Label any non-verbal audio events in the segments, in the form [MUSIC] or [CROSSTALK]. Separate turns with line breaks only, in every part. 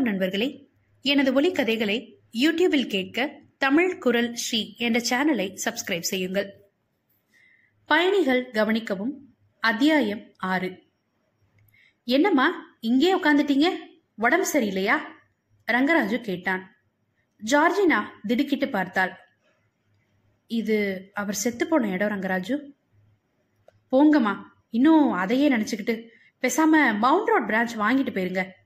வணக்கம் நண்பர்களே. எனது ஒலிக்கதைகளை யூடியூபில் கேட்க தமிழ் குரல் ஸ்ரீ என்ற சேனலை சப்ஸ்கிரைப் செய்யுங்கள். பயணிகள் கவனிக்கவும் அத்தியாயம் ஆறு. என்னம்மா இங்கே உட்காந்துட்டீங்க உடம்பு சரியில்லையா? ரங்கராஜு கேட்டான். ஜார்ஜினா திடுக்கிட்டு பார்த்தாள். இது அவர் செத்து போன இடம் ரங்கராஜு. போங்கம்மா இன்னும் அதையே நினைச்சுக்கிட்டு பேசாம மவுண்ட் ரோட் பிரான்ச் வாங்கிட்டு போயிருங்க.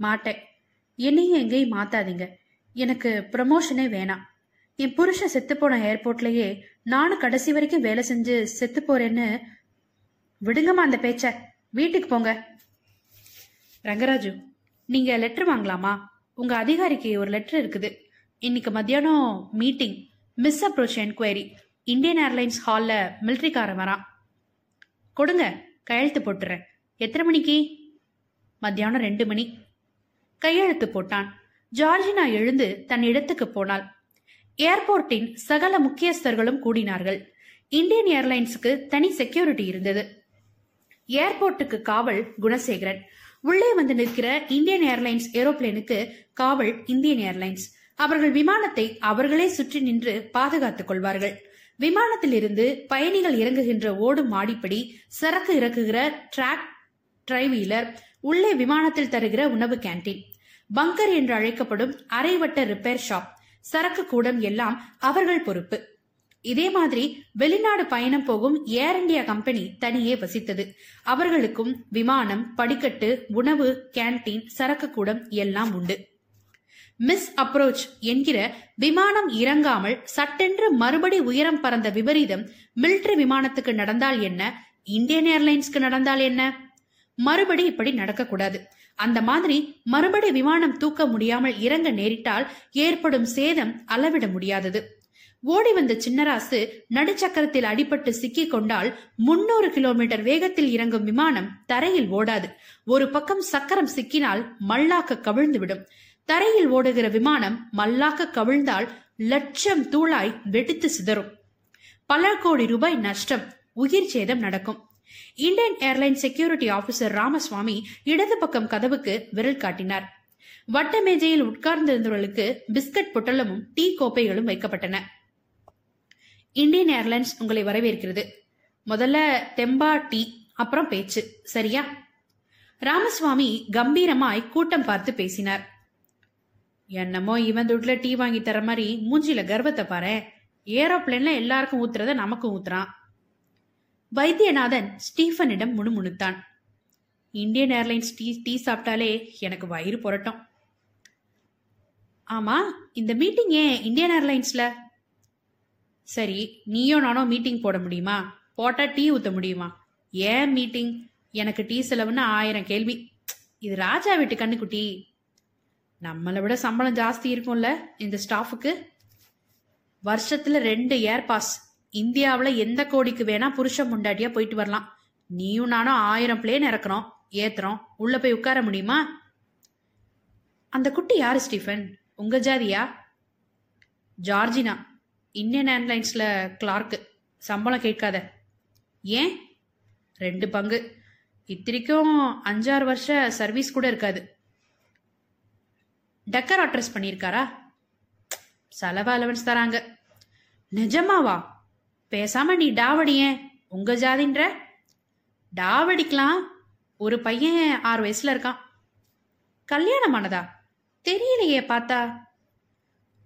மாட்டேன். என்னையும் எங்கேயும் மாத்தாதீங்க. எனக்கு ப்ரமோஷனே வேணாம். என் புருஷன் செத்து போன ஏர்போர்ட்லயே நானும் கடைசி வரைக்கும் வேலை செஞ்சு செத்து போறேன்னு விடுங்கம்மா அந்த பேச்ச. வீட்டுக்கு போங்க. ரங்கராஜு நீங்க லெட்டர் வாங்கலாமா? உங்க அதிகாரிக்கு ஒரு லெட்டர் இருக்குது. இன்னைக்கு மத்தியானம் meeting miss approach enquiry Indian Airlines ஹால்ல மிலிட்ரிக்காரன் வரான். கொடுங்க கையெழுத்து போட்டுறேன். எத்தனை மணிக்கு? மத்தியானம் ரெண்டு மணி. கையெழுத்து போட்டான். ஜார்ஜினா எழுந்து தன் இடத்துக்கு போனாள். ஏர்போர்ட்டின் சகல முக்கியஸ்தர்களும் கூடினார்கள். இந்தியன் ஏர்லைன்ஸுக்கு தனி செக்யூரிட்டி இருந்தது. ஏர்போர்ட்டுக்கு காவல் குணசேகரன். உள்ளே வந்து நிற்கிற இந்தியன் ஏர்லைன்ஸ் ஏரோப்ளேனுக்கு காவல் இந்தியன் ஏர்லைன்ஸ். அவர்கள் விமானத்தை அவர்களே சுற்றி நின்று பாதுகாத்துக் கொள்வார்கள். விமானத்தில் இருந்து பயணிகள் இறங்குகின்ற ஓடும் மாடிப்படி சரக்கு இறக்குகிற ட்ராக் ட்ரைவீலர் உள்ளே விமானத்தில் தருகிற உணவு கேண்டீன் பங்கர் என்று அழைக்கப்படும் அரைவட்ட ரிப்பேர் ஷாப் சரக்கு கூடம் எல்லாம் அவர்கள் பொறுப்பு. இதே மாதிரி வெளிநாடு பயணம் போகும் ஏர் இந்தியா கம்பெனி தனியே வசித்தது. அவர்களுக்கும் விமானம் படிக்கட்டு உணவு கேண்டீன் சரக்கு கூடம் எல்லாம் உண்டு. மிஸ் அப்ரோச் என்கிற விமானம் இறங்காமல் சட்டென்று மறுபடி உயரம் பறந்த விபரீதம் மிலிட்டரி விமானத்துக்கு நடந்தால் என்ன? இந்தியன் ஏர்லைன்ஸ்க்கு நடந்தால் என்ன? மறுபடி இப்படி நடக்கக்கூடாது. அந்த மாதிரி மறுபடி விமானம் தூக்க முடியாமல் இறங்க நேரிட்டால் ஏற்படும் சேதம் அளவிட முடியாதது. ஓடி வந்த சின்னராசு நடுச்சக்கரத்தில் அடிபட்டு சிக்கிக் கொண்டால் முன்னூறு கிலோமீட்டர் வேகத்தில் இறங்கும் விமானம் தரையில் ஓடாது. ஒரு பக்கம் சக்கரம் சிக்கினால் மல்லாக்க கவிழ்ந்துவிடும். தரையில் ஓடுகிற விமானம் மல்லாக்க கவிழ்ந்தால் லட்சம் தூளாய் வெடித்து சிதறும். பல கோடி ரூபாய் நஷ்டம் உயிர் சேதம் நடக்கும். Indian Airline security officer Ramaswamy இடது பக்கம் கதவுக்கு விரல் காட்டினார். வட்ட மேஜையில் உட்கார்ந்திருந்தவர்களுக்கு பிஸ்கட் பொட்டலமும் டீ கோப்பைகளும் வைக்கப்பட்டன. இந்தியன் ஏர்லைன்ஸ் உங்களை வரவேற்கிறது. முதல்ல தெம்பா டீ அப்புறம் பேச்சு. சரியா? ராமசுவாமி கம்பீரமாய் கூட்டம் பார்த்து பேசினார். என்னமோ இவன் துட்ல டீ வாங்கி தர மாதிரி மூஞ்சில கர்வத்தை பாரு ஏரோப்ளேன்ல எல்லாருக்கும் ஊத்துறத நமக்கும் ஊத்துறான். வைத்தியநாதன் ஸ்டீஃபனிடம் முணுமுணுத்தான். இந்தியன் ஏர்லைன்ஸ் டீ டீ சாப்பிட்டாலே எனக்கு வயிறு புரட்டும். ஆமா இந்த மீட்டிங் ஏன் இந்தியன் ஏர்லைன்ஸ்ல? சரி நீயோ நானோ மீட்டிங் போட முடியுமா? போட்டா டீ ஊத்த முடியுமா? ஏன் மீட்டிங்? எனக்கு டீ செலவுன்னு ஆயிரம் கேள்வி. இது ராஜா வீட்டு கண்ணுக்குட்டி. நம்மளை விட சம்பளம் ஜாஸ்தி இருக்கும்ல இந்த ஸ்டாஃபுக்கு? வருஷத்துல ரெண்டு ஏர் பாஸ். இந்தியாவில் எந்த கோடிக்கு வேணா புருஷன் முண்டாட்டியா போயிட்டு வரலாம். நீயும் நானும் ஆயிரம் பிளேன் இறக்குறோம். ஏத்துறோம். உள்ள போய் உட்கார முடியுமா? அந்த குட்டி யாரு ஸ்டீஃபன்? உங்க ஜாதியா? ஜார்ஜினா. இந்தியன் ஏர்லைன்ஸ்ல கிளார்க்கு. சம்பளம் கேட்காத. ஏன்? ரெண்டு பங்கு. இத்திரிக்கும் அஞ்சாறு வருஷ சர்வீஸ் கூட இருக்காது. டக்கர் அட்ரஸ் பண்ணியிருக்காரா? செலவு அலவன்ஸ் தராங்க. நிஜமாவா? பேசாம நீ டாவடியேன் உங்க ஜாதின்ற? டாவடிக்கலாம். ஒரு பையன் ஆறு வயசுல இருக்கான். கல்யாணம் ஆனதா தெரியலையே பார்த்தா.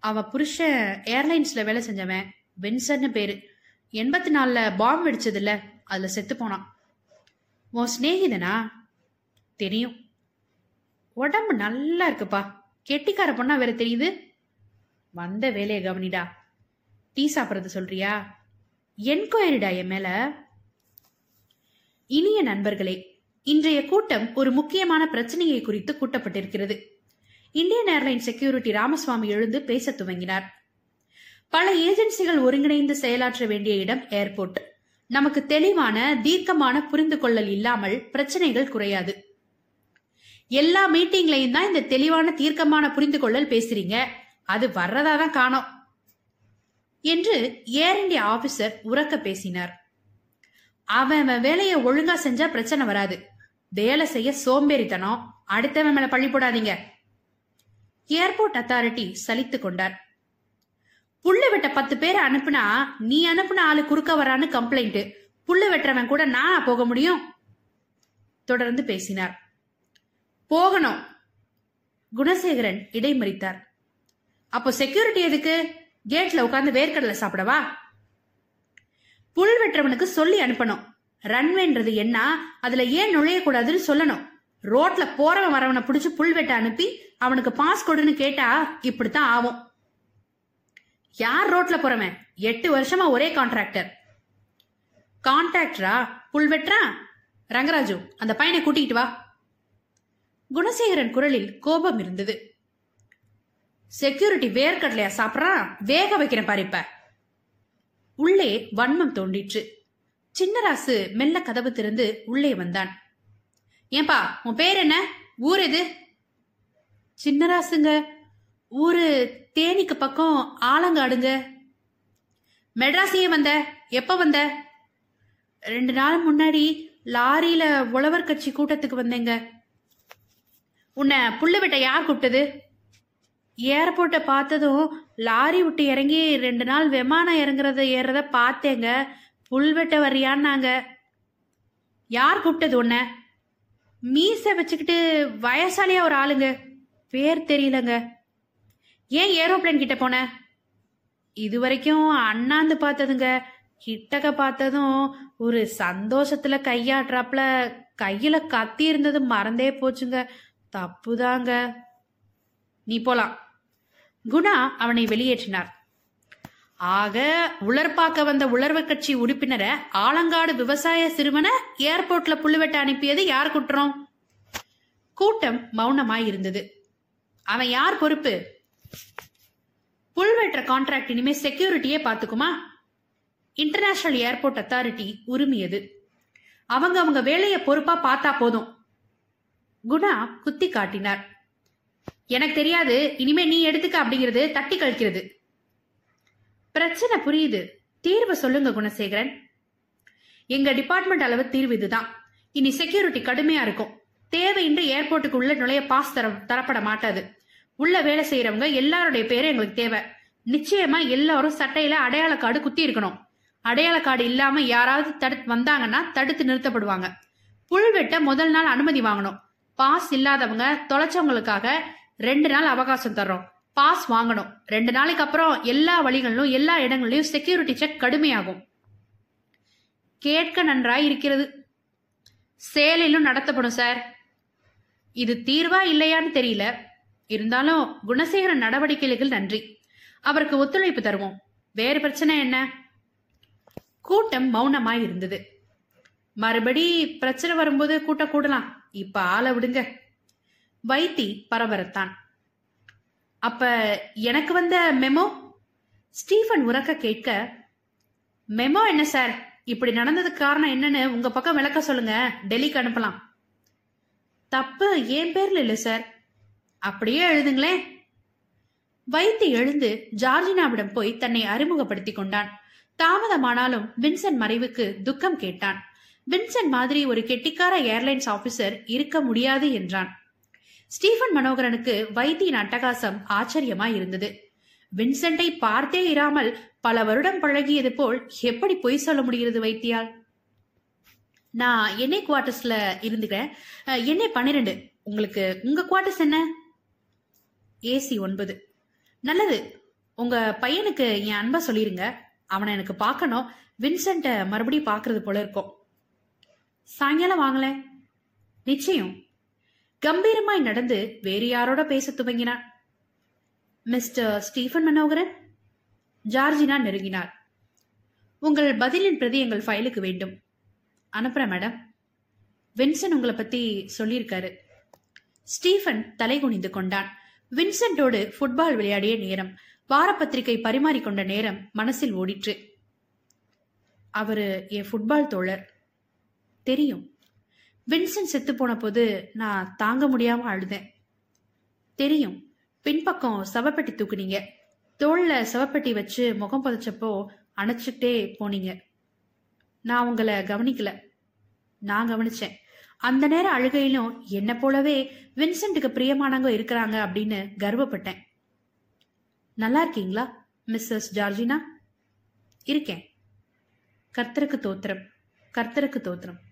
அவ புருஷன் ஏர்லைன்ஸ்ல வேலை செஞ்சவன் வின்சர்னு பேரு. எண்பத்தி நாலுல பாம்பு வெடிச்சதுல அதுல செத்து போனான். உன் சிநேகிதனா? தெரியும். உடம்பு நல்லா இருக்குப்பா. கெட்டிக்கார பொண்ணா வேற தெரியுது. வந்த வேலையை கவனிடா. டீ சாப்பிட்றது சொல்றியா? என்கொயரிடா என் மேல. இனிய நண்பர்களே இன்றைய கூட்டம் ஒரு முக்கியமான பிரச்சனையை குறித்து கூட்டப்பட்டிருக்கிறது. இந்தியன் ஏர்லைன் செக்யூரிட்டி ராமசுவாமி எழுந்து பேச துவங்கினார். பல ஏஜென்சிகள் ஒருங்கிணைந்து செயலாற்ற வேண்டிய இடம் ஏர்போர்ட். நமக்கு தெளிவான தீர்க்கமான புரிந்து கொள்ளல் இல்லாமல் பிரச்சனைகள் குறையாது. எல்லா மீட்டிங்லயும் தான் இந்த தெளிவான தீர்க்கமான புரிந்து கொள்ளல் பேசுறீங்க. அது வர்றதா தான் காணோம். என்று ஏர் இண்டியா ஆபீசர் உறக்க பேசினார். அவன் அவன் வேலையை ஒழுங்கா செஞ்சா பிரச்சனை வராது. வேலை செய்ய சோம்பேறித்தனம். அடுத்தவன் மேல பள்ளி போடாதீங்க. ஏர்போர்ட் அத்தாரிட்டி சலித்து கொண்டார். புள்ள வெட்ட பத்து பேரை அனுப்புனா நீ அனுப்புன ஆளு குறுக்க வரான்னு கம்ப்ளைண்ட் புள்ள வெட்டுறவன் கூட நான் போக முடியும்? தொடர்ந்து பேசினார். போகணும். குணசேகரன் இடைமறித்தார். அப்போ செக்யூரிட்டி எதுக்கு? கேட்ல உட்காந்து வேர்க்கடலை சாப்பிடவா? புல் வெட்டுறவனுக்கு சொல்லி அனுப்பணும். ரன்வேன்றது என்ன? அதுல ஏன் நுழையக்கூடாதுன்னு சொல்லணும். ரோட்ல போறவன் வரவனை பிடிச்சி புல் வெட்ட அனுப்பி அவனுக்கு பாஸ் கொடுன்னு கேட்டா இப்படித்தான் ஆகும். யார் ரோட்ல போறவன்? எட்டு வருஷமா ஒரே கான்ட்ராக்டர். கான்ட்ராக்டரா? புல் வெட்டுறா ரங்கராஜு அந்த பையனை கூட்டிகிட்டு வா. குணசேகரன் குரலில் கோபம் இருந்தது. செக்யூரிட்டி வேர்க்கடலையா சாப்பிட்றான்? வேக வைக்கிறேன் பாரு இப்ப. உள்ளே வன்மம் தோண்டிற்று சின்னராசு மெல்ல கதவு திறந்து உள்ளே வந்தான். ஏன்பா உன் பேர் என்ன? ஊர் எது? சின்னராசுங்க ஊரு தேனிக்கு பக்கம் ஆலங்காடுங்க. மெட்ராஸையே வந்த எப்ப வந்த? ரெண்டு நாள் முன்னாடி லாரியில உழவர் கட்சி கூட்டத்துக்கு வந்தேங்க. உன்னை புள்ள வெட்ட யார் கூப்பிட்டது? ஏர்போர்ட்டை பார்த்ததும் லாரி விட்டு இறங்கி ரெண்டு நாள் விமானம் இறங்குறத ஏறத பார்த்தேங்க. புல்வெட்ட வரியான்னாங்க. யார் கூப்பிட்டது உன்ன? மீசை வச்சுக்கிட்டு வயசாலியா ஒரு ஆளுங்க. பேர் தெரியலங்க. ஏன் ஏரோப்ளேன் கிட்ட போன? இது வரைக்கும் அண்ணாந்து பார்த்ததுங்க. கிட்டக்க பார்த்ததும் ஒரு சந்தோஷத்துல கையாடுறாப்புல கையில கத்தி இருந்தது மறந்தே போச்சுங்க. தப்புதாங்க. நீ போலாம். குணா அவனை வெளியேற்றினார். ஆக உலர்பாக்க வந்த உலர்வு கட்சி உறுப்பினரை ஆலங்காடு விவசாய சிறுவனை ஏர்போர்ட்ல புள்ளுவெட்ட அனுப்பியது யார் குற்றம்? கூட்டம் மௌனமாய் இருந்தது அவன் யார் பொறுப்பு? புல்வெட்டுற கான்ட்ராக்ட் இனிமே செக்யூரிட்டியே பாத்துக்குமா இன்டர்நேஷனல் ஏர்போர்ட் அத்தாரிட்டி உரிமையது. அவங்க அவங்க வேலையை பொறுப்பா பார்த்தா போதும். குணா குத்தி காட்டினார். எனக்கு தெரியாது இனிமே நீ எடுத்துக்க அப்படிங்கிறது தட்டி கழிக்கிறது. பிரச்சனை புரியுது. தீர்வு சொல்லுங்க குணசேகரன். எங்க டிபார்ட்மெண்ட் அளவு தீர்வு இதுதான். இனி செக்யூரிட்டி கடுமையா இருக்கும். தேவையின்றி ஏர்போர்ட்டுக்கு உள்ள நுழைய பாஸ் தர தரப்பட மாட்டாது. உள்ள வேலை செய்யறவங்க எல்லாருடைய பேரும் எங்களுக்கு தேவை. நிச்சயமா எல்லாரும் சட்டையில அடையாள கார்டு குத்தி இருக்கணும். அடையாள கார்டு இல்லாம யாராவது தடுத்து வந்தாங்கன்னா தடுத்து நிறுத்தப்படுவாங்க. புல்வெட்ட முதல் நாள் அனுமதி வாங்கணும். பாஸ் இல்லாதவங்க தொலைச்சவங்களுக்காக ரெண்டு நாள் அவகாசம் தர்றோம். பாஸ் வாங்கணும். ரெண்டு நாளைக்கு அப்புறம் எல்லா வழிகளிலும் எல்லா இடங்களிலும் செக்யூரிட்டி செக் கடுமையாகும். கேட்க நன்றாய் இருக்கிறது. சேலையிலும் நடத்தப்படும் சார் இது தீர்வா இல்லையான்னு தெரியல. இருந்தாலும் குணசேகரன் நடவடிக்கைகள் நன்றி. அவருக்கு ஒத்துழைப்பு தருவோம். வேறு பிரச்சனை என்ன? கூட்டம் மௌனமாய் இருந்தது. மறுபடி பிரச்சனை வரும்போது கூட்டம் கூடலாம். இப்ப ஆளை விடுங்க. வைத்தி பரபரத்தான். அப்ப எனக்கு வந்த மெமோ ஸ்டீஃபன் உறக்க கேட்க மெமோ என்ன சார் இப்படி நடந்ததுக்கு காரணம் என்னன்னு உங்க பக்கம் விளக்க சொல்லுங்க. டெல்லிக்கு அனுப்பலாம். தப்பு என் பேர்ல இல்ல சார் அப்படியே எழுதுங்களேன். வைத்தி எழுந்து ஜார்ஜினாவிடம் போய் தன்னை அறிமுகப்படுத்திக் கொண்டான். தாமதமானாலும் வின்சென்ட் மறைவுக்கு துக்கம் கேட்டான். வின்சென்ட் மாதிரி ஒரு கெட்டிக்கார ஏர்லைன்ஸ் ஆபீசர் இருக்க முடியாது என்றான். ஸ்டீஃபன் மனோகரனுக்கு வைத்தியின் அட்டகாசம் ஆச்சரியமா இருந்தது வின்சென்ட்டை பார்த்தே இராமல் பல வருடம் பழகியது போல் எப்படி பொய் சொல்ல முடிகிறது வைத்தியால்? நான் என்னை குவார்டர்ஸ்ல இருந்துக்கிறேன். என்னை பன்னிரெண்டு. உங்களுக்கு உங்க குவார்டர்ஸ் என்ன? ஏசி ஒன்பது. நல்லது. உங்க பையனுக்கு என் அன்பா சொல்லிருங்க. அவனை எனக்கு பார்க்கணும். வின்சென்ட்டை மறுபடியும் பார்க்கறது போல இருக்கும். சாயங்காலம் வாங்கல நிச்சயம். கம்பீரமாய் நடந்து வேறு யாரோட பேச துவங்கினான் மிஸ்டர் ஸ்டீஃபன் மனோகரன்? ஜார்ஜினா நெருங்கினார் உங்கள் பதிலின் பிரதி எங்கள் ஃபைலுக்கு வேண்டும். அனுப்புறேன் மேடம். வின்சென்ட் உங்களை பத்தி சொல்லியிருக்காரு. ஸ்டீஃபன் தலை குனிந்து கொண்டான். வின்சென்ட்டோடு ஃபுட்பால் விளையாடிய நேரம் வாரப்பத்திரிகை பரிமாறிக்கொண்ட நேரம் மனசில் ஓடிற்று. அவரு என் ஃபுட்பால் தோழர். தெரியும். வின்சென்ட் செத்து போன போது நான் தாங்க முடியாம அழுதேன். தெரியும் பின்பக்கம் சவப்பெட்டி தூக்குனீங்க. தோல்ல சவப்பெட்டி வச்சு முகம் புதைச்சப்போ அணைச்சிட்டே போனீங்க. நான் உங்களை கவனிக்கல. நான் கவனிச்சேன். அந்த நேர அழுகையிலும் என்ன போலவே வின்சென்ட்டுக்கு பிரியமானவங்க இருக்கிறாங்க அப்படின்னு கர்வப்பட்டேன். நல்லா இருக்கீங்களா மிஸ்ஸஸ் ஜார்ஜினா? இருக்கேன். கர்த்தருக்கு தோத்திரம். கர்த்தருக்கு தோத்திரம்.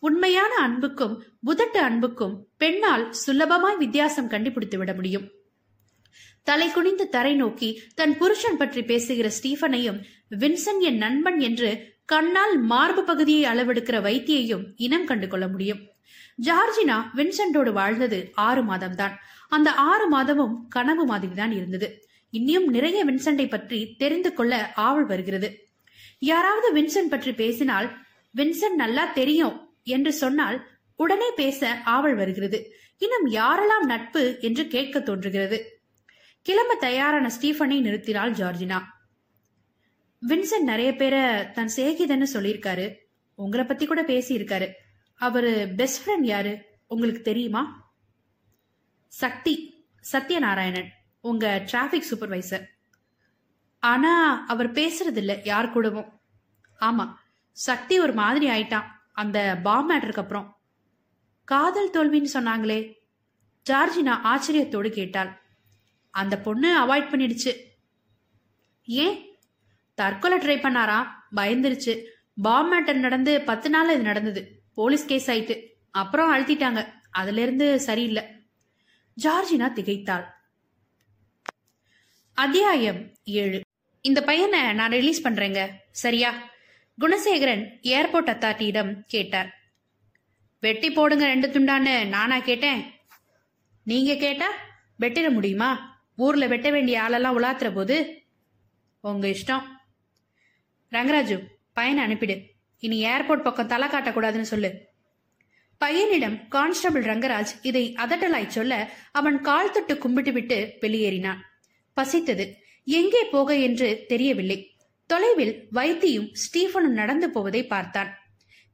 உண்மையான அன்புக்கும் புதட்டு அன்புக்கும் பெண்ணால் சுலபமாய் வித்தியாசம் கண்டுபிடித்து விட முடியும். தலை குனிந்து தரை நோக்கி தன் புருஷன் பற்றி பேசுகிற ஸ்டீஃபனையும் வின்சன் என் நண்பன் என்று கண்ணால் மார்பு பகுதியை அளவெடுக்கிற வைத்தியையும் இனம் கண்டு கொள்ள முடியும். ஜார்ஜினா வின்சென்டோடு வாழ்ந்தது ஆறு மாதம்தான். அந்த ஆறு மாதமும் கனவு மாதிரிதான் இருந்தது. இன்னும் நிறைய வின்சென்டை பற்றி தெரிந்து கொள்ள ஆவல் வருகிறது. யாராவது வின்சென்ட் பற்றி பேசினால் வின்சென்ட் நல்லா தெரியும் என்று சொன்னால் உடனே பேச ஆவல் வருகிறது. இன்னும் யாரெல்லாம் நட்பு என்று கேட்க தோன்றுகிறது. கிளம்ப தயாரான ஸ்டீஃபனை நிறுத்தினாள் ஜார்ஜினா. வின்சென்ட் நிறைய பேரை தன் சேகிதன்னு சொல்லியிருக்காரு. உங்களை பத்தி கூட பேசியிருக்காரு. அவரு பெஸ்ட் ஃப்ரெண்ட் யாரு? உங்களுக்கு தெரியுமா? சக்தி சத்யநாராயணன் உங்க டிராபிக் சூப்பர்வைசர் ஆனா அவர் பேசுறது இல்ல யார் கூடவும். ஆமா சக்தி ஒரு மாதிரி ஆயிட்டான். அந்த பாம் மேட்டருக்கு அப்புறம். காதல் தோல்வின்னு சொன்னாங்களே. ஜார்ஜினா ஆச்சரியத்தோடு கேட்டாள். அந்த பொண்ணு அவாய்ட் பண்ணிடுச்சு. ஏன்? தற்கொலை ட்ரை பண்ணாரா? பயந்துருச்சு. பாம் மேட்டர் நடந்து பத்து நாள் இது நடந்தது. போலீஸ் கேஸ் ஆயிட்டு. அப்புறம் அழுத்திட்டாங்க. அதுல இருந்து சரியில்லை. ஜார்ஜினா திகைத்தாள். அத்தியாயம் ஏழு. இந்த பையனை நான் ரிலீஸ் பண்றேங்க. சரியா? குணசேகரன் ஏர்போர்ட் அத்தாட்டியிடம் கேட்டார். வெட்டி போடுங்க ரெண்டு துண்டான்னு நானா கேட்டேன். நீங்க கேட்டா வெட்டிட முடியுமா? ஊர்ல வெட்ட வேண்டிய ஆளெல்லாம் உலாத்துற போது? உங்க இஷ்டம். ரங்கராஜு பையனை அனுப்பிடு. இனி ஏர்போர்ட் பக்கம் தலை காட்டக்கூடாதுன்னு சொல்லு. பையனிடம் கான்ஸ்டபிள் ரங்கராஜ் இதை அதட்டலாய் சொல்ல அவன் கால் தொட்டு கும்பிட்டு விட்டு வெளியேறினான். பசித்தது எங்கே போக என்று தெரியவில்லை. தொலைவில் வைத்தியும் ஸ்டீஃபனும் நடந்து போவதை பார்த்தான்.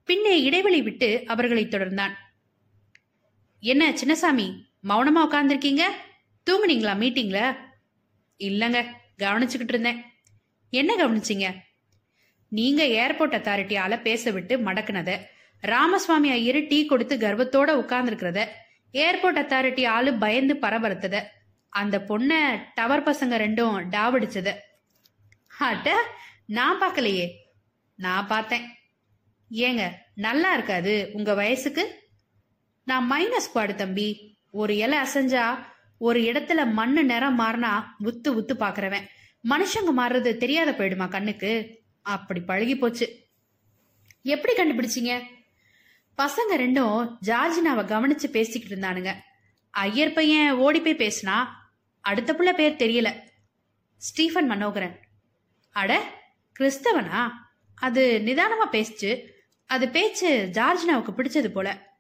பின்னே இடைவெளி விட்டு அவர்களை தொடர்ந்தான். என்ன சின்னசாமி மௌனமா உட்கார்ந்துருக்கீங்க? தூங்குனீங்களா? மீட்டிங்ல? இல்லங்க கவனிச்சுக்கிட்டு இருந்தேன். என்ன கவனிச்சீங்க? நீங்க ஏர்போர்ட் அத்தாரிட்டியால பேச விட்டு மடக்குனத. ராமசுவாமி ஐயரு டீ கொடுத்து கர்வத்தோட உட்கார்ந்துருக்கிறத. ஏர்போர்ட் அத்தாரிட்டி ஆளு பயந்து பரபரத்தத. அந்த பொண்ண டவர் பசங்க ரெண்டும் டாவடிச்சத. அட்ட நான் பார்க்கலையே. நான் பார்த்தேன். ஏங்க நல்லா இருக்காது உங்க வயசுக்கு? நான் மைனஸ் ஸ்குவாடு தம்பி. ஒரு இலை அசைஞ்சா ஒரு இடத்துல மண்ணு நிறம் மாறினா உத்து உத்து பாக்குறவன் மனுஷங்க மாறுறது தெரியாத போயிடுமா கண்ணுக்கு? அப்படி பழகி போச்சு. எப்படி கண்டுபிடிச்சீங்க? பசங்க ரெண்டும் ஜார்ஜினாவை கவனிச்சு பேசிக்கிட்டு இருந்தானுங்க. ஐயர் பையன் ஓடி போய் பேசினா அடுத்த புள்ள பேர் தெரியல. ஸ்டீஃபன் மனோகரன். அட கிறிஸ்தவனா? அது நிதானமா பேசுச்சு. அது பேச்சு ஜார்ஜினாவுக்கு பிடிச்சது போல.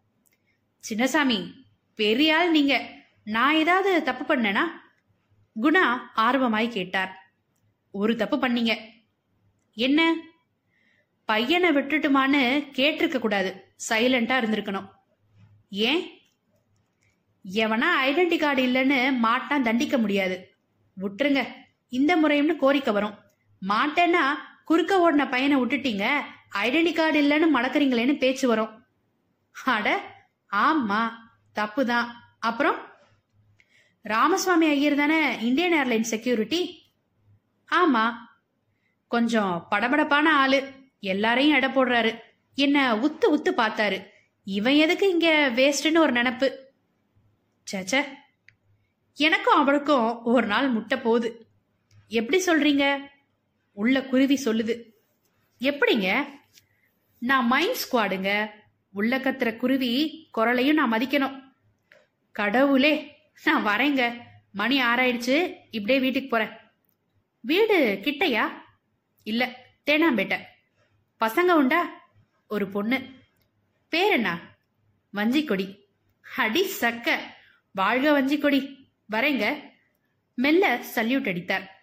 சின்னசாமி பெரிய ஆள் நீங்க. நான் ஏதாவது தப்பு பண்ணனா? குணா ஆர்வமாய் கேட்டார். ஒரு தப்பு பண்ணீங்க. என்ன? பையனை விட்டுட்டுமான்னு கேட்டிருக்க கூடாது. சைலண்டா இருந்திருக்கணும். ஏன்? எவனா ஐடென்டி கார்டு இல்லைன்னு மாட்டான் தண்டிக்க முடியாது. விட்டுருங்க. இந்த முறையும்னு கோரிக்கை வரும். மாட்டேன்னா குறுக்க ஓடின பையனை விட்டுட்டீங்க. ஐடென்டி கார்டு இல்லைன்னு மடக்கறீங்களேன்னு பேச்சு வரும். அட ஆமா தப்பு தான் அப்புறம்? ராமசுவாமி ஐயர் தானே இந்தியன் ஏர்லைன் செக்யூரிட்டி? ஆமா. கொஞ்சம் படபடப்பான ஆளு. எல்லாரையும் எடை போடுறாரு. என்ன உத்து உத்து பார்த்தாரு. இவன் எதுக்கு இங்க வேஸ்ட்னு ஒரு நினப்பு. சேச்சே எனக்கும் அவளுக்கும் ஒரு நாள் முட்டை போகுது. எப்படி சொல்றீங்க? உள்ள குருவி சொல்லுது. எப்படிங்க? நான் மைண்ட் ஸ்குவாடுங்க உள்ள கத்துற குருவி குரலையும் நான் மதிக்கணும். கடவுளே நான் வரேங்க. மணி ஆறாயிடுச்சு இப்படியே வீட்டுக்கு போறேன். வீடு கிட்டையா? இல்ல தேனாம்பேட்டை. பசங்க உண்டா? ஒரு பொண்ணு. பேர் என்ன? வஞ்சிக்கொடி. அடி சக்க. வாழ்க வஞ்சிக்கொடி. வரேங்க. மெல்ல சல்யூட் அடித்தார்.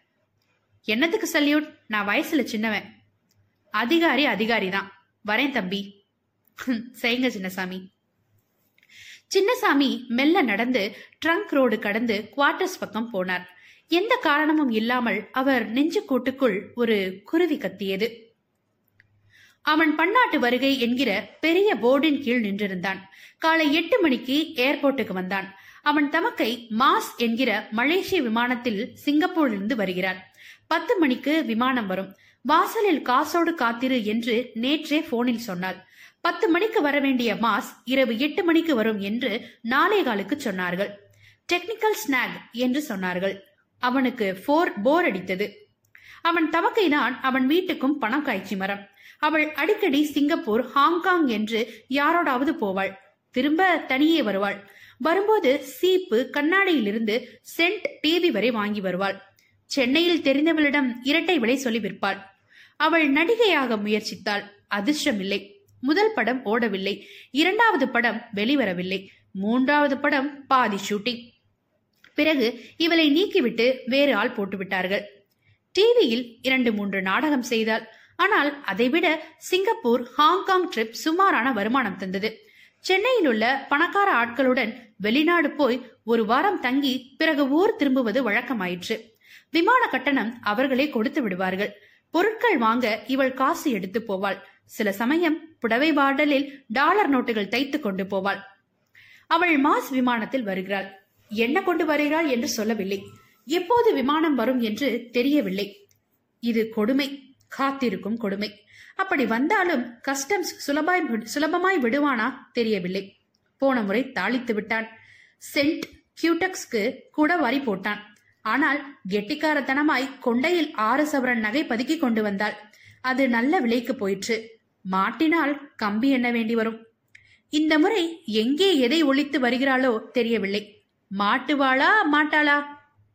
என்னத்துக்கு சல்யூட்? நான் வயசுல சின்னவன். அதிகாரி அதிகாரி தான் வரேன் தம்பி. [LAUGHS] செய்யுங்க சின்னசாமி. சின்னசாமி மெல்ல நடந்து ட்ரங்க் ரோடு கடந்து குவார்டர்ஸ் பக்கம் போனார். எந்த காரணமும் இல்லாமல் அவர் நெஞ்சு கூட்டுக்குள் ஒரு குருவி கத்தியது. அவன் பன்னாட்டு வருகை என்கிற பெரிய போர்டின் கீழ் நின்றிருந்தான். காலை எட்டு மணிக்கு ஏர்போர்ட்டுக்கு வந்தான். அவன் தமக்கை மாஸ் என்கிற மலேசிய விமானத்தில் சிங்கப்பூரிலிருந்து வருகிறார். பத்து மணிக்கு விமானம் வரும். வாசலில் காசோடு காத்திரு என்று நேற்றே போனில் சொன்னாள். பத்து மணிக்கு வர வேண்டிய மாஸ் இரவு எட்டு மணிக்கு வரும் என்று நாளை காலுக்கு சொன்னார்கள். டெக்னிக்கல் ஸ்நாக் என்று சொன்னார்கள். அவனுக்கு போர் போர் அடித்தது. அவன் தமக்கை தான் அவன் வீட்டுக்கும் பணம் காய்ச்சி மரம். அவள் அடிக்கடி சிங்கப்பூர் ஹாங்காங் என்று யாரோடாவது போவாள். திரும்ப தனியே வருவாள். வரும்போது சீப்பு கண்ணாடியிலிருந்து சென்ட் டிவி வரை வாங்கி வருவாள். சென்னையில் தெரிந்தவளிடம் இரட்டை விலை சொல்லி விற்பாள். அவள் நடிகையாக முயற்சித்தாள். அதிர்ஷ்டமில்லை. முதல் படம் ஓடவில்லை. இரண்டாவது படம் வெளிவரவில்லை. மூன்றாவது படம் பாதி ஷூட்டிங். பிறகு இவளை நீக்கிவிட்டு வேறு ஆள் போட்டுவிட்டார்கள். டிவியில் இரண்டு மூன்று நாடகம் செய்தாள். ஆனால் அதைவிட சிங்கப்பூர் ஹாங்காங் ட்ரிப் சுமாரான வருமானம் தந்தது. சென்னையில் உள்ள பணக்கார ஆட்களுடன் வெளிநாடு போய் ஒரு வாரம் தங்கி பிறகு ஊர் திரும்புவது வழக்கமாயிற்று. விமான கட்டணம் அவர்களே கொடுத்து விடுவார்கள். பொருட்கள் வாங்க இவள் காசு எடுத்து போவாள். சில சமயம் புடவை பாடலில் டாலர் நோட்டுகள் தைத்து கொண்டு போவாள். அவள் மாஸ் விமானத்தில் வருகிறாள். என்ன கொண்டு வருகிறாள் என்று சொல்லவில்லை. எப்போது விமானம் வரும் என்று தெரியவில்லை. இது கொடுமை. காத்திருக்கும் கொடுமை. அப்படி வந்தாலும் கஸ்டம்ஸ் சுலபாய் சுலபமாய் விடுவானா தெரியவில்லை. போன முறை தாளித்து விட்டான். சென்ட் கியூடக்ஸ்க்கு கூட வரி போட்டான். ஆனால் கெட்டிக்காரத்தனமாய் கொண்டையில் ஆறு சவரன் நகை பதுக்கி கொண்டு வந்தாள். அது நல்ல விலைக்கு போயிற்று. மாட்டினால் கம்பி எண்ண வேண்டி வரும். இந்த முறை எங்கே எதை ஒழித்து வருகிறாளோ தெரியவில்லை. மாட்டுவாளா மாட்டாளா?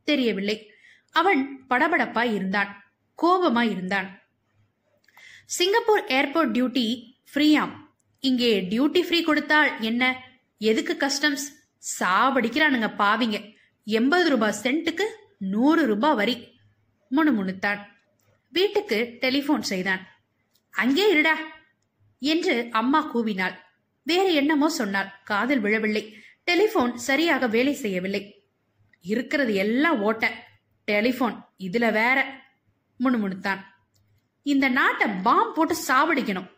தெரியவில்லை. அவன் படபடப்பாய் இருந்தான். கோபமாய் இருந்தான். சிங்கப்பூர் ஏர்போர்ட் டியூட்டி ஃப்ரீயாம். இங்கே டியூட்டி ஃப்ரீ கொடுத்தால் என்ன? எதுக்கு கஸ்டம்ஸ்? சாவடிக்கிறானுங்க பாவிங்க. எண்பது ரூபாய் சென்ட்டுக்கு நூறு ரூபாய் வரி. முணுமுணுத்தான் வீட்டுக்கு டெலிபோன் செய்தான். அங்கே இருடா என்று அம்மா கூவினாள். வேறு என்னமோ சொன்னாள். காதில் விழவில்லை. டெலிபோன் சரியாக வேலை செய்யவில்லை. இருக்கிறது எல்லாம் ஓட்ட. டெலிபோன் இதுல வேற. முணுமுணுத்தான் இந்த நாட்டை பாம் போட்டு சாவடிக்கணும்.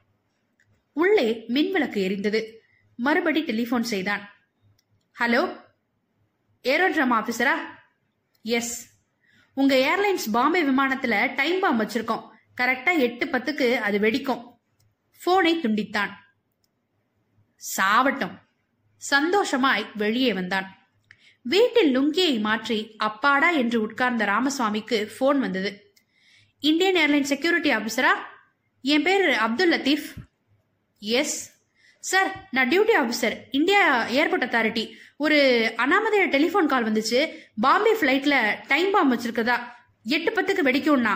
உள்ளே மின்விளக்கு எரிந்தது. மறுபடி டெலிபோன் செய்தான். ஹலோ ஏரோட்ரம் ஆபீசரா? எஸ் உங்க ஏர்லைன்ஸ் பாம்பே விமானத்துல டைம் பாம் வச்சிருக்கோம். கரெக்டா எட்டு பத்துக்கு அது வெடிக்கும். போனை துண்டித்தான். சாவட்டும். சந்தோஷமாய் வெளியே வந்தான். வீட்டில் லுங்கியை மாற்றி அப்பாடா என்று உட்கார்ந்த ராமசுவாமிக்கு போன் வந்தது. இந்தியன் ஏர்லைன் செக்யூரிட்டி ஆபீசரா? என் பேர் அப்துல் லத்தீஃப் எஸ் சார் நான் duty officer India airport authority. ஒரு அனாமதைய டெலிஃபோன் கால் வந்துச்சு. பாம்பே ஃப்ளைட்ல டைம் பாம் வச்சிருக்கதா? எட்டு பத்துக்கு வெடிக்கும்னா?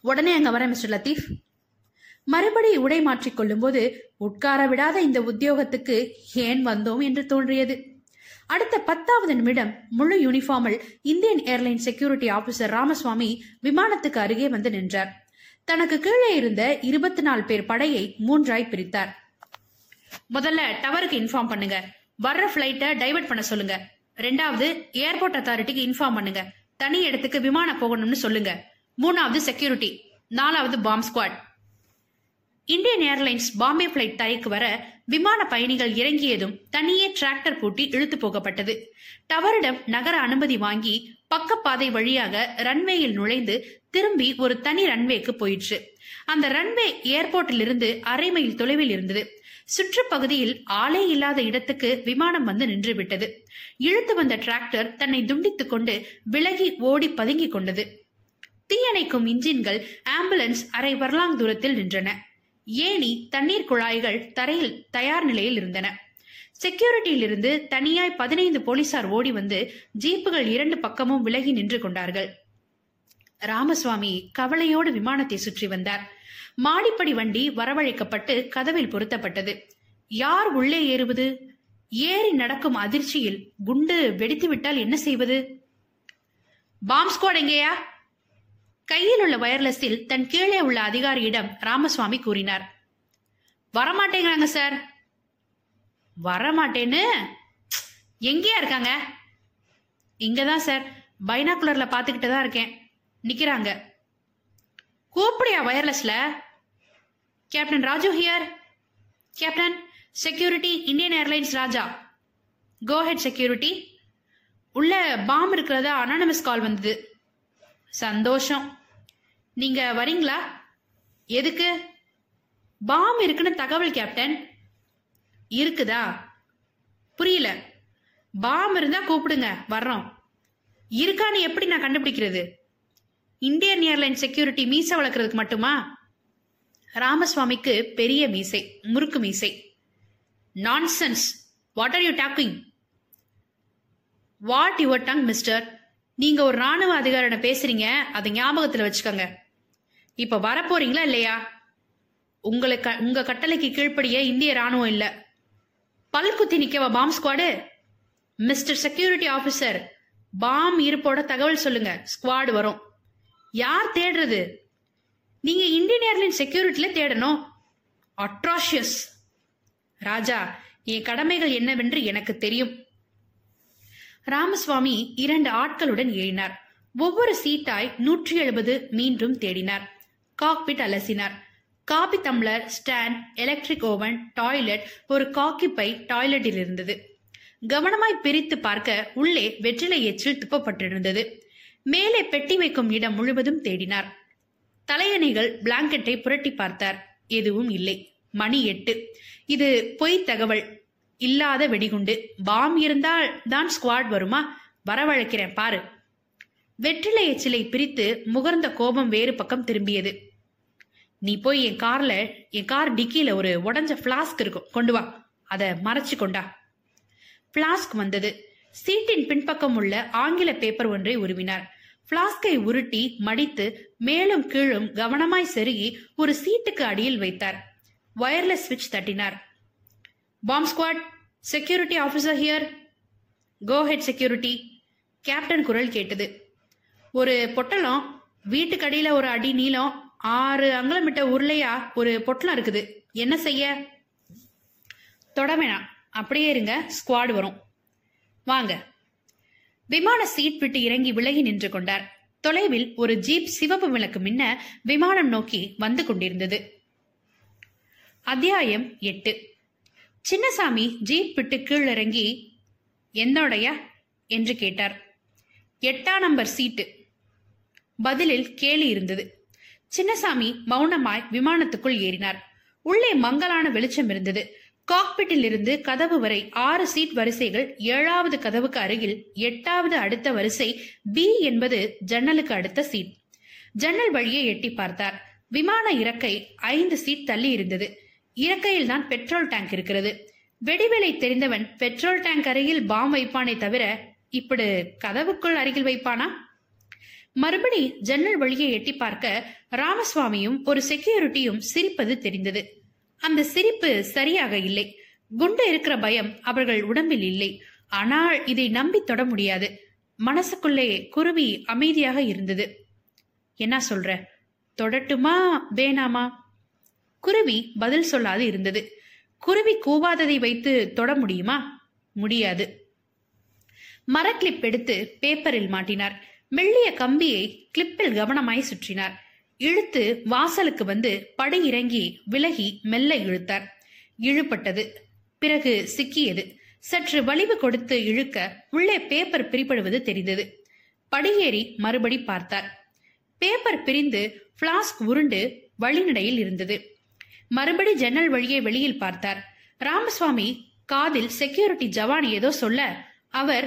உடனே அங்க வரேன் மிஸ்டர் லத்தீஃப் மறுபடி உடை மாற்றிக்கொள்ளும் கொள்ளும்போது உட்கார விடாத இந்த உத்தியோகத்துக்கு ஏன் வந்தோம் என்று தோன்றியது. அடுத்த பத்தாவது நிமிடம் முழு யூனிஃபார்மில் Indian Airline security officer Ramaswamy விமானத்துக்கு அருகே வந்து நின்றார். தனக்கு கீழே இருந்த இருபத்தி நாலு பேர் படையை மூன்றாய் பிரித்தார். முதல்ல டவருக்கு இன்ஃபார்ம் பண்ணுங்க. வர்ற ஃபிளைட்டை டைவர்ட் பண்ண சொல்லுங்க. ரெண்டாவது ஏர்போர்ட் அத்தாரிட்டிக்கு இன்ஃபார்ம் பண்ணுங்க. தனி இடத்துக்கு விமானம் போகணும்னு சொல்லுங்க. மூணாவது செக்யூரிட்டி நாலாவது bomb squad Indian Airlines Bombay flight தரைக்கு வர விமான பயணிகள் இறங்கியதும் தனியே டிராக்டர் பூட்டி இழுத்து போகப்பட்டது. டவரிடம் நகர அனுமதி வாங்கி பக்கப்பாதை வழியாக ரன்வேயில் நுழைந்து திரும்பி ஒரு தனி ரன்வேக்கு போயிற்று. அந்த ரன்வே ஏர்போர்ட்டிலிருந்து அரை மைல் தொலைவில் இருந்தது. சுற்றுப்பகுதியில் ஆளே இல்லாத இடத்துக்கு விமானம் வந்து நின்றுவிட்டது. இழுத்து வந்த டிராக்டர் தன்னை துண்டித்துக் கொண்டு விலகி ஓடி பதுங்கிக் கொண்டது. தீயணைக்கும் இன்ஜின்கள் ஆம்புலன்ஸ் அரை வரலாங் தூரத்தில் நின்றன. ஏணி தண்ணீர் குழாய்கள் தரையில் தயார் நிலையில் இருந்தன. செக்யூரிட்டியிலிருந்து தனியாய் பதினைந்து போலீசார் ஓடி வந்து ஜீப்புகள் இரண்டு பக்கமும் விலகி நின்று கொண்டார்கள். ராமசுவாமி கவலையோடு விமானத்தை சுற்றி வந்தார். மாடிப்படி வண்டி வரவழைக்கப்பட்டு கதவில் பொருத்தப்பட்டது. யார் உள்ளே ஏறுவது? ஏறி நடக்கும் அதிர்ச்சியில் குண்டு வெடித்து விட்டால் என்ன செய்வது? பாம் ஸ்குவாட் எங்கேயா? கையில் உள்ள வயர்லெஸில் தன் கீழே உள்ள அதிகாரியிடம் ராமசுவாமி கூறினார். வரமாட்டேங்கிறாங்க சார். வரமாட்டேன்னு? எங்கேயா இருக்காங்க? இங்கதான் சார். பைனாக்குலர்ல பாத்துக்கிட்டு தான் இருக்கேன். நிக்கிறாங்க. கூப்பிடியா வயர்லெஸ்ல? Captain Raju here captain security Indian Airlines Raja go ahead security உள்ள பாம் இருக்கிறதா அனானமஸ் கால் வந்தது. சந்தோஷம். நீங்க வரீங்களா? எதுக்கு? பாம் இருக்குன்னு தகவல் கேப்டன் இருக்குதா? புரியல. பாம் இருந்தா கூப்பிடுங்க வர்றோம். இருக்கான்னு எப்படி நான் கண்டுபிடிக்கிறது? இந்தியன் ஏர்லைன் செக்யூரிட்டி மீசை வளர்க்கறதுக்கு மட்டுமா? ராமசுவாமிக்கு பெரிய மீசை முறுக்கு மீசை. Nonsense what are you talking what your tongue mister நீங்க ஒரு ராணுவ அதிகாரிட பேசுறீங்க அதை ஞாபகத்துல வச்சுக்கோங்க. இப்ப வரப்போறீங்களா இல்லையா? உங்களுக்கு உங்க கட்டளைக்கு கீழ்ப்படிய இந்திய ராணுவம் இல்ல. பல்குத்தி நிக்கவா bomb squad mister security officer bomb இருப்போட தகவல் சொல்லுங்க ஸ்குவாடு வரும். யார் தேடுறது? நீங்க இந்தியன் ஏர்லைன் செக்யூரிட்டில தேடணும். அட்ராஷியஸ் ராஜா என் கடமைகள் என்னவென்று எனக்கு தெரியும். ராமசுவாமி இரண்டு ஆட்களுடன் ஏறினார். ஒவ்வொரு சீட்டாய் நூற்றி எழுபது மீண்டும் தேடினார். காக்பிட் அலசினார். Coffee தம்ளர் stand electric oven toilet ஒரு காக்கி பை டாய்லெட்டில் இருந்தது. கவனமாய் பிரித்து பார்க்க உள்ளே வெற்றிலை எச்சில் துப்பப்பட்டிருந்தது. மேலே பெட்டி வைக்கும் இடம் முழுவதும் தேடினார். தலையணைகள் பிளாங்கெட்டை புரட்டி பார்த்தார். எதுவும் இல்லை. மணி எட்டு. இது பொய் தகவல். இல்லாத வெடிகுண்டு. பாம் இருந்தால் தான் ஸ்குவாட் வருமா? வரவழைக்கிறேன் பாரு. வெற்றிலை எச்சிலை பிரித்து முகர்ந்த கோபம் வேறு பக்கம் திரும்பியது. நீ போய் என் கார்ல என் கார் டிக்கியில ஒரு உடஞ்ச பிளாஸ்க் இருக்கும். கொண்டு வா. அதை மறைச்சு கொண்டா. பிளாஸ்க் வந்தது. சீட்டின் பின்பக்கம் உள்ள ஆங்கில பேப்பர் ஒன்றை உருவினார். பிளாஸ்கை உருட்டி மடித்து மேலும் கீழும் கவனமாய் செருகி ஒரு சீட்டுக்கு அடியில் வைத்தார். வயர்லெஸ் சுவிட்ச் தட்டினார். Bomb squad security officer here go ahead security captain குரல் கேட்டது. ஒரு பொட்டலம் வீட்டுக்கு அடியில ஒரு அடி நீளம் ஆறு அங்குலமிட்ட உருளையா ஒரு பொட்டலம் இருக்குது. என்ன செய்ய? தொட வேணாம். அப்படியே இருங்க ஸ்குவாடு வரும். வாங்க. விமான சீட் விட்டு இறங்கி விலகி நின்று கொண்டார். தொலைவில் ஒரு ஜீப் சிவப்பு விளக்கு மின்ன விமானம் நோக்கி வந்து கொண்டிருந்தது. அத்தியாயம் எட்டு. சின்னசாமி ஜீப் விட்டு கீழிறங்கி என்னோடைய? என்று கேட்டார். எட்டாம் நம்பர் சீட்டு. பதிலில் கேலி இருந்தது. சின்னசாமி மௌனமாய் விமானத்துக்குள் ஏறினார். உள்ளே மங்கலான வெளிச்சம் இருந்தது. காக்பிட்டில் இருந்து கதவு வரை ஆறு சீட் வரிசைகள் ஏழாவது கதவுக்கு அருகில் எட்டாவது அடுத்த வரிசை பி என்பது ஜன்னலுக்கு அடுத்த சீட். ஜன்னல் வழியே எட்டி பார்த்தார். விமான இறக்கை ஐந்து சீட் தள்ளி இருந்தது. இறக்கையில் தான் பெட்ரோல் டேங்க் இருக்கிறது. வெடிவேலை தெரிந்தவன் பெட்ரோல் டேங்க் அருகில் பாம் வைப்பானே தவிர இப்படி கதவுக்குள் அருகில் வைப்பானா? மறுபடி ஜன்னல் வழியை எட்டி பார்க்க ராமசுவாமியும் ஒரு செக்யூரிட்டியும் சிரிப்பது தெரிந்தது. அந்த சிரிப்பு சரியாக இல்லை. குண்டு இருக்கிற பயம் அவர்கள் உடம்பில் இல்லை. ஆனால் இதை நம்பி தொட முடியாது. மனசுக்குள்ளே குருவி அமைதியாக இருந்தது. என்ன சொல்ற? தொடட்டுமா? வேணாமா? குருவி பதில் சொல்லாது இருந்தது. குருவி கூவாததை வைத்து தொட முடியுமா? முடியாது. மர கிளிப் எடுத்து பேப்பரில் மாட்டினார். மெல்லிய கம்பியை கிளிப்பில் கவனமாய் சுற்றினார். இழுத்து வாசலுக்கு வந்து படி இறங்கி விலகி மெல்ல இழுத்தார். இழுப்பட்டது பிறகு சிக்கியது. சற்று வலிவு கொடுத்து இழுக்க உள்ளே பேப்பர் பிரிப்படுவது தெரிந்தது. படியேறி மறுபடி பார்த்தார். பேப்பர் பிரிந்து பிளாஸ்க் உருண்டு வழிநடையில் இருந்தது. மறுபடி ஜன்னல் வழியே வெளியில் பார்த்தார். ராமசுவாமி காதில் செக்யூரிட்டி ஜவான் ஏதோ சொல்ல அவர்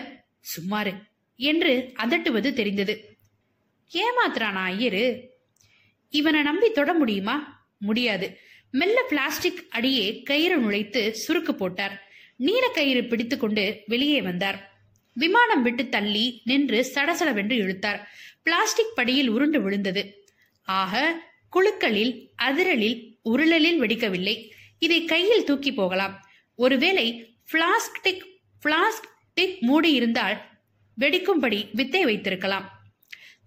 சும்மாரு என்று அதட்டுவது தெரிந்தது. ஏமாத்துறானா ஐயரு? இவனை நம்பி தொட முடியுமா? முடியாது. மெல்ல பிளாஸ்டிக் அடியே கயிறு நுழைத்து சுருக்கு போட்டார். நீல கயிறு பிடித்துக்கொண்டு வெளியே வந்தார். விமானம் விட்டு தள்ளி நின்று சடசடவென்று இழுத்தார். பிளாஸ்டிக் படியில் உருண்டு விழுந்தது. ஆக குழுக்களில் அதிரலில் உருளலில் வெடிக்கவில்லை. இதை கையில் தூக்கி போகலாம். ஒருவேளை பிளாஸ்டிக் பிளாஸ்டிக் மூடி இருந்தால் வெடிக்கும்படி வித்தை வைத்திருக்கலாம்.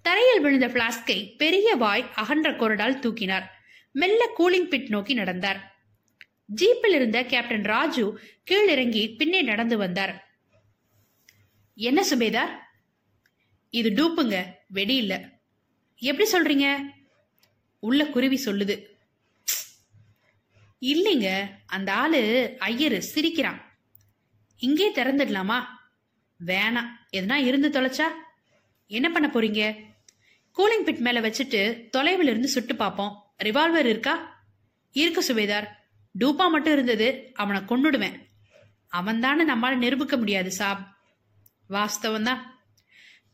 தரையில் விழுந்த பிளாஸ்கை பெரிய வாய் அகன்ற கொரடால் தூக்கினார். மெல்ல கூலிங் பிட் நோக்கி நடந்தார். ஜீப்பில் இருந்த கேப்டன் ராஜு கீழிறங்கி பின்னே நடந்து வந்தார். என்ன சுபேதார்? இது டூப்புங்க வெடி இல்ல. எப்படி சொல்றீங்க? உள்ள குருவி சொல்லுது. இல்லைங்க அந்த ஆளு ஐயரு சிரிக்கிறான். இங்கே திறந்துடலாமா? வேணாம். எதுனா இருந்து தொலைச்சா? என்ன பண்ண போறீங்க? கூலிங் பிட் மேல வச்சுட்டு தொலைவில் இருந்து சுட்டு பார்ப்போம். ரிவால்வர் இருக்கா? இருக்கு சுபேதார் டூப்பா மட்டும் இருந்தது. அவனை கொண்டுடுவேன் அவன்தானே நம்மால நிரூபிக்க முடியாது சாப். வாஸ்தவம் தான்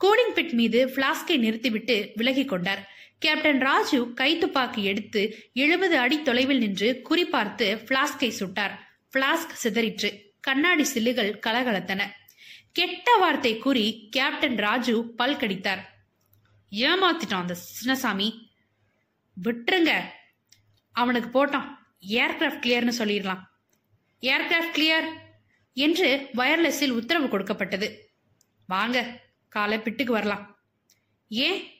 கூலிங் பிட் மீது பிளாஸ்கை நிறுத்திவிட்டு விலகி கொண்டார். கேப்டன் ராஜு கைத்துப்பாக்கி எடுத்து எழுபது அடி தொலைவில் நின்று குறிப்பார்த்து பிளாஸ்கை சுட்டார். பிளாஸ்க் சிதறிற்று. கண்ணாடி சில்லுகள் கலகலத்தன. கெட்ட வார்த்தை கூறி கேப்டன் ராஜு பல்கடித்தார் ஏமாத்திட்டான் அந்த சின்னசாமி. விட்டுருங்க. அவனுக்கு போட்டான். ஏர்கிராஃப்ட் கிளியர்னு சொல்லிடலாம். ஏர்கிராஃப்ட் கிளியர் என்று வயர்லெஸில் உத்தரவு கொடுக்கப்பட்டது. வாங்க காலை பிட்டுக்கு வரலாம். ஏன்?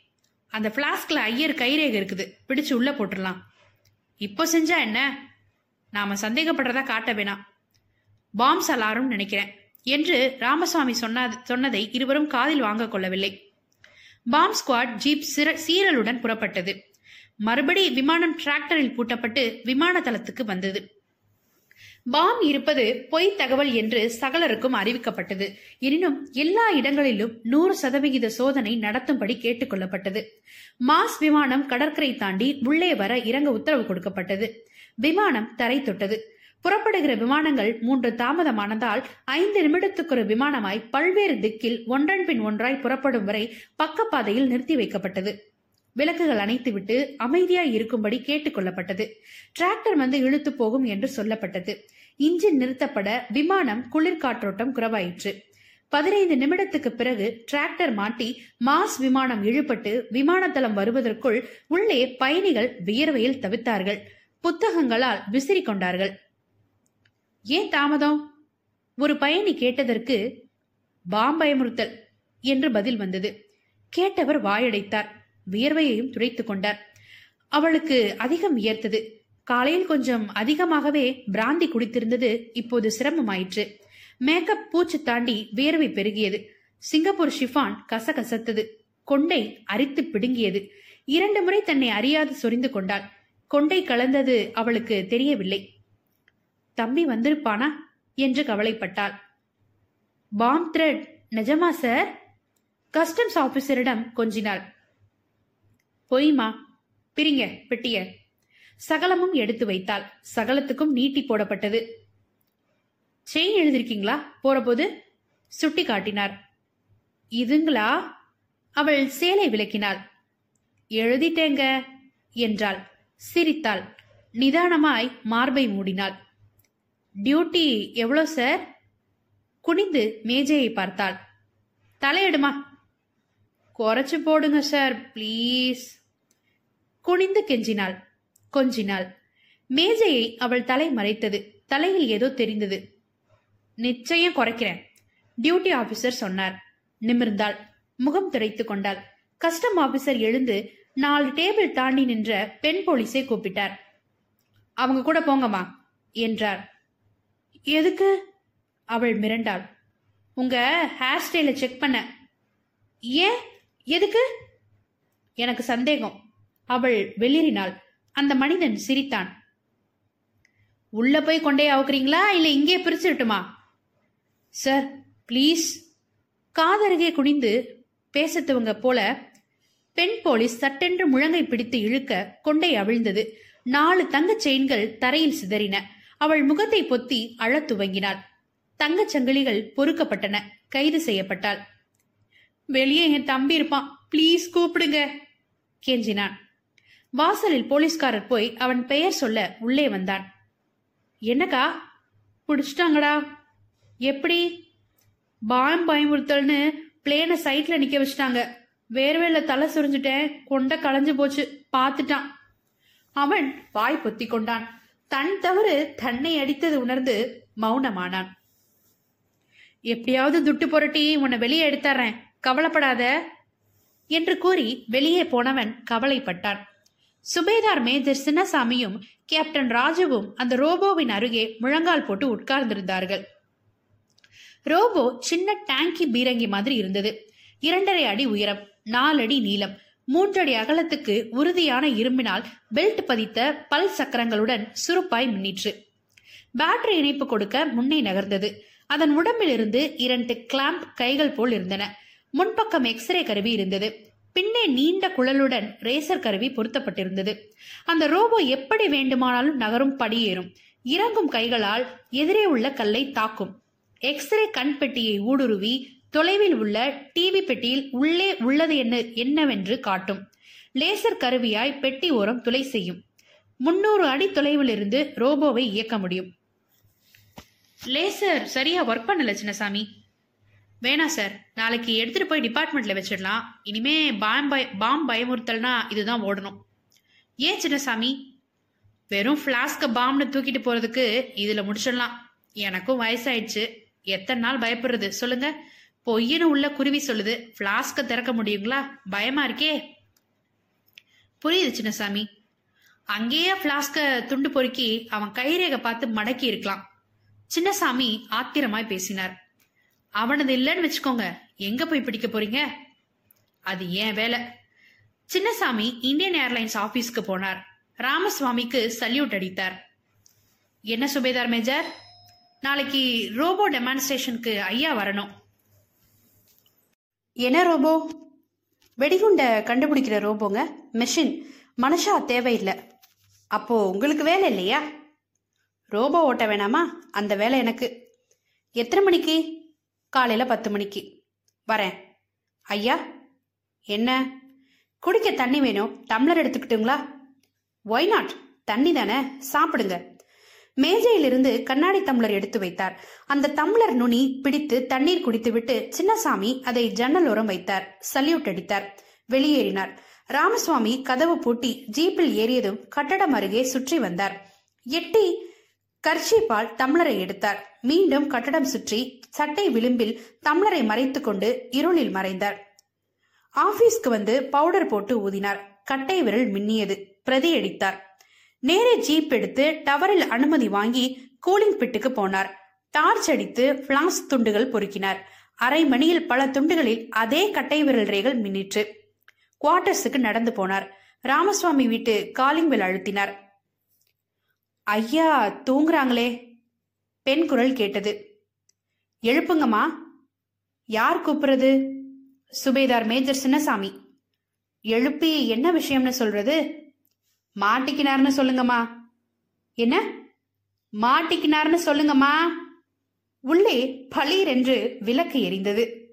அந்த ஃப்ளாஸ்கில் ஐயர் கைரேகை இருக்குது. பிடிச்சு உள்ள போட்டுடலாம். இப்போ செஞ்சா என்ன? நாம சந்தேகப்படுறதா காட்ட வேணாம். பாம்ஸ் அலாரும் நினைக்கிறேன். என்று ராமசாமி சொன்ன சொன்னதை இருவரும் காதில் வாங்க கொள்ளவில்லை. பாம் ஸ்குவாட் ஜீப் சீரலுடன் புறப்பட்டது. மறுபடி விமானம் டிராக்டரில் பூட்டப்பட்டு விமான தளத்துக்கு வந்தது. பாம் இருப்பது பொய் தகவல் என்று சகலருக்கும் அறிவிக்கப்பட்டது. எனினும் எல்லா இடங்களிலும் நூறு சதவிகித சோதனை நடத்தும்படி கேட்டுக்கொள்ளப்பட்டது மாஸ் விமானம் கடற்கரை தாண்டி உள்ளே வர இறங்க உத்தரவு கொடுக்கப்பட்டது. விமானம் தரை தொட்டது. புறப்படுகிற விமானங்கள் மூன்று தாமதமானதால் ஐந்து நிமிடத்துக்கு ஒரு விமானமாய் பல்வேறு திக்கில் ஒன்றன் பின் ஒன்றாய் புறப்படும் வரை பக்கப்பாதையில் நிறுத்தி வைக்கப்பட்டது. விளக்குகள் அணைத்துவிட்டு அமைதியாய் இருக்கும்படி கேட்டுக்கொள்ளப்பட்டது டிராக்டர் வந்து இழுத்து போகும் என்று சொல்லப்பட்டது. இன்ஜின் நிறுத்தப்பட விமானம் குளிர்காற்றோட்டம் குறவாயிற்று. பதினைந்து நிமிடத்துக்கு பிறகு டிராக்டர் மாட்டி மாஸ் விமானம் இழுபட்டு விமானத்தளம் வருவதற்குள் உள்ளே பயணிகள் வியர்வையில் தவித்தார்கள். புத்தகங்களால் விசிறி கொண்டார்கள். ஏன் தாமதம்? ஒரு பயணி கேட்டதற்கு பாம்பயமுறுத்தல் என்று பதில் வந்தது. கேட்டவர் வாயடைத்தார். வியர்வையையும் துடைத்துக் கொண்டார். அவளுக்கு அதிகம் வியர்த்தது. காலையில் கொஞ்சம் அதிகமாகவே பிராந்தி குடித்திருந்தது இப்போது சிரமமாயிற்று. மேக்கப் பூச்சு தாண்டி வியர்வை பெருகியது. சிங்கப்பூர் ஷிஃபான் கசகசத்தது. கொண்டை அரித்து பிடுங்கியது. இரண்டு முறை தன்னை அறியாது சொரிந்து கொண்டாள். கொண்டை கலந்தது அவளுக்கு தெரியவில்லை. தம்பி வந்திருப்பானா? என்று கவலைப்பட்டாள். பாம் த்ரெட் நிஜமா சார் கஸ்டம்ஸ் ஆபீசரிடம் கொஞ்சினாள். பொய்மா? பிரிங்க பெட்டிய. சகலமும் எடுத்து வைத்தாள். சகலத்துக்கும் நீட்டி போடப்பட்டது. செயின் எழுதிருக்கீங்களா? போறபோது சுட்டி காட்டினார். இதுங்களா? அவள் சேலை விளக்கினாள். எழுதிட்டேங்க என்றாள். சிரித்தாள். நிதானமாய் மார்பை மூடினாள். டியூட்டி எவ்வளோ சார்? குனிந்து மேஜையை பார்த்தாள். தலையிடுமா? குறைச்சு போடுங்க சார் ப்ளீஸ். குனிந்து கெஞ்சினாள். கொஞ்சினாள். மேஜையை அவள் தலை மறைத்தது. தலையில் ஏதோ தெரிந்தது. நிச்சயம் குறைக்கிறேன் டியூட்டி ஆபீசர் சொன்னார். நிமிர்ந்தாள். முகம் துடைத்து கொண்டாள். கஸ்டம் ஆபீசர் எழுந்து நாலு டேபிள் தாண்டி நின்ற பெண் போலீஸை கூப்பிட்டார். அவங்க கூட போங்கம்மா என்றார். எதுக்கு? அவள் மிரண்டாள். உங்க ஹேர் ஸ்டைலை செக் பண்ண. ஏன்? எதுக்கு? எனக்கு சந்தேகம். அவள் வெளியினாள் அந்த மனிதன் சிரித்தான். உள்ள போய் கொண்டே அவுக்குறீங்களா? இல்ல இங்கே பிரிச்சுட்டுமா சார் ப்ளீஸ் காதருகே குனிந்து பேசத்துவங்க போல பெண் போலீஸ் சட்டென்று முழங்கை பிடித்து இழுக்க கொண்டை அவிழ்ந்தது. நாலு தங்கச் செயின்கள் தரையில் சிதறின. அவள் முகத்தை பொத்தி அழத் துவங்கினாள். தங்கச் சங்கிலிகள் பொறுக்கப்பட்டன. கைது செய்யப்பட்டாள். வெளியே என் தம்பி இருப்பான். ப்ளீஸ் கூப்பிடுங்க கெஞ்சினான். வாசலில் போலீஸ்காரர் போய் அவன் பெயர் சொல்ல உள்ளே வந்தான். என்னக்கா? பிடிச்சிட்டாங்கடா. எப்படி? பாயம் பயமுறுத்தல்னு பிளேனை சைட்ல நிக்க வச்சிட்டாங்க. வேர்வையில தலை சுரிஞ்சுட்டேன். கொண்ட களைஞ்சு போச்சு. பார்த்துட்டான் அவன் வாய் பொத்தி கொண்டான். தன் தவறு தன்னை அடித்தது உணர்ந்து மௌனமானான். எப்படியாவது துட்டு புரட்டி உன்னை வெளியே எடுத்துறேன் கவலைப்படாத என்று கூறி வெளியே போனவன் கவலைப்பட்டான். சுபேதார் மேஜர் சின்னசாமியும் கேப்டன் ராஜுவும் அந்த ரோபோவின் அருகே முழங்கால் போட்டு உட்கார்ந்திருந்தார்கள். ரோபோ சின்ன டேங்கி பீரங்கி மாதிரி இருந்தது. இரண்டரை அடி உயரம் நாலடி நீளம். மூன்றடி அகலத்துக்கு உறுதியான இரும்பினால் பெல்ட் பதித்த பல் சக்கரங்களுடன் சுருப்பாய் மின்னிற்று. பேட்டரி இணைப்பு கொடுக்க முன்னே நகர்ந்தது. அதன் உடம்பிலிருந்து இரண்டு கிளாம்ப் கைகள் போல் இருந்தன. முன்பக்கம் எக்ஸ்ரே கருவி இருந்தது. பின்னே நீண்ட குழலுடன் ரேசர் கருவி பொருத்தப்பட்டிருந்தது. அந்த ரோபோ எப்படி வேண்டுமானாலும் நகரும் படியேறும் இறங்கும் கைகளால் எதிரே உள்ள கல்லை தாக்கும். எக்ஸ்ரே கண் பெட்டியை ஊடுருவி தொலைவில் உள்ள டிவி பெட்டியில் உள்ளே உள்ளது என்ன என்னவென்று காட்டும். லேசர் கருவியாய் பெட்டி ஓரம் துளை செய்யும். முன்னூறு அடி தொலைவில் இருந்து ரோபோவை இயக்க முடியும். லேசர் சரியா ஒர்க் பண்ணல சின்னசாமி. வேணாம் சார் நாளைக்கு எடுத்துட்டு போய் டிபார்ட்மெண்ட்ல வச்சிடலாம். இனிமே பாம் பாம் பயமுறுத்தல்னா இதுதான் ஓடணும். ஏன் சின்னசாமி? வெறும் ஃப்ளாஸ்க பாம்னு தூக்கிட்டு போறதுக்கு இதுல முடிச்சிடலாம். எனக்கும் வயசாயிடுச்சு. எத்தனை நாள் பயப்படுறது? சொல்லுங்க. பொய்யன்னு உள்ள குருவி சொல்லுது. ஃப்ளாஸ்க திறக்க முடியுங்களா? பயமா இருக்கே. புரியுது சின்னசாமி. அங்கேயே ஃப்ளாஸ்க துண்டு பொறுக்கி அவன் கைரேகை பார்த்து மடக்கி இருக்கலாம். சின்னசாமி ஆத்திரமாய் பேசினார். அவனது இல்லைன்னு வச்சுக்கோங்க. எங்க போய் பிடிக்க போறீங்க? அது ஏன் வேலை. சின்னசாமி இந்தியன் ஏர்லைன்ஸ் ஆபீஸ்க்கு போனார். ராமசுவாமிக்கு சல்யூட் அடித்தார். என்ன சுபேதார் மேஜர்? நாளைக்கு ரோபோ டெமான்ஸ்ட்ரேஷனுக்கு ஐயா வரணும். என்ன ரோபோ? வெடிகுண்டை கண்டுபிடிக்கிற ரோபோங்க. மெஷின் மனுஷா தேவையில்லை. அப்போ உங்களுக்கு வேலை இல்லையா? ரோபோ ஓட்ட வேணாமா? அந்த வேலை எனக்கு. எத்தனை மணிக்கு? காலையில் பத்து மணிக்கு. வரேன். ஐயா என்ன? குடிக்க தண்ணி வேணும். டம்ளர் எடுத்துக்கிட்டுங்களா? ஒய் நாட் தண்ணி தானே? சாப்பிடுங்க. மேஜையிலிருந்து கண்ணாடி டம்ளர் எடுத்து வைத்தார். அந்த டம்ளர் நுனி பிடித்து தண்ணீர் குடித்துவிட்டு சின்னசாமி அதை ஜன்னல் ஓரம் வைத்தார். சல்யூட் அடித்தார். வெளியேறினார். ராமசுவாமி கதவு பூட்டி ஜீப்பில் ஏறியதும் கட்டடம் அருகே சுற்றி வந்தார். எட்டி கர்ஷிப்பால் தம்ளரை எடுத்தார். மீண்டும் கட்டடம் சுற்றி சட்டை விளிம்பில் தம்ளரை மறைத்துக் கொண்டு இருளில் மறைந்தார். ஆபீஸ்க்கு வந்து பவுடர் போட்டு ஊதினார். கட்டை விரல் மின்னியது. பிரதியடித்தார் நேரே ஜீப் எடுத்து டவரில் அனுமதி வாங்கி கூலிங் பிட்டுக்கு போனார். டார்ச் அடித்து பிளாஸ் துண்டுகள் பொறுக்கினார். அரை மணியில் பல துண்டுகளில் அதே கட்டை விரல் ரேகள் மின்னிற்று. குவார்டர்ஸுக்கு நடந்து போனார். ராமசுவாமி வீட்டு காலிங் பெல் அழுத்தினார். ஐயா தூங்குறாங்களே. பெண் குரல் கேட்டது. எழுப்புங்கம்மா. யார் கூப்பிடுறது? சுபேதார் மேஜர் சின்னசாமி. எழுப்பி என்ன விஷயம்னு சொல்றது? மாட்டிக்கினார்னு சொல்லுங்கம்மா. என்ன? மாட்டிக்கினார்னு சொல்லுங்கம்மா. உள்ளே பளீர் என்று விளக்கு எரிந்தது.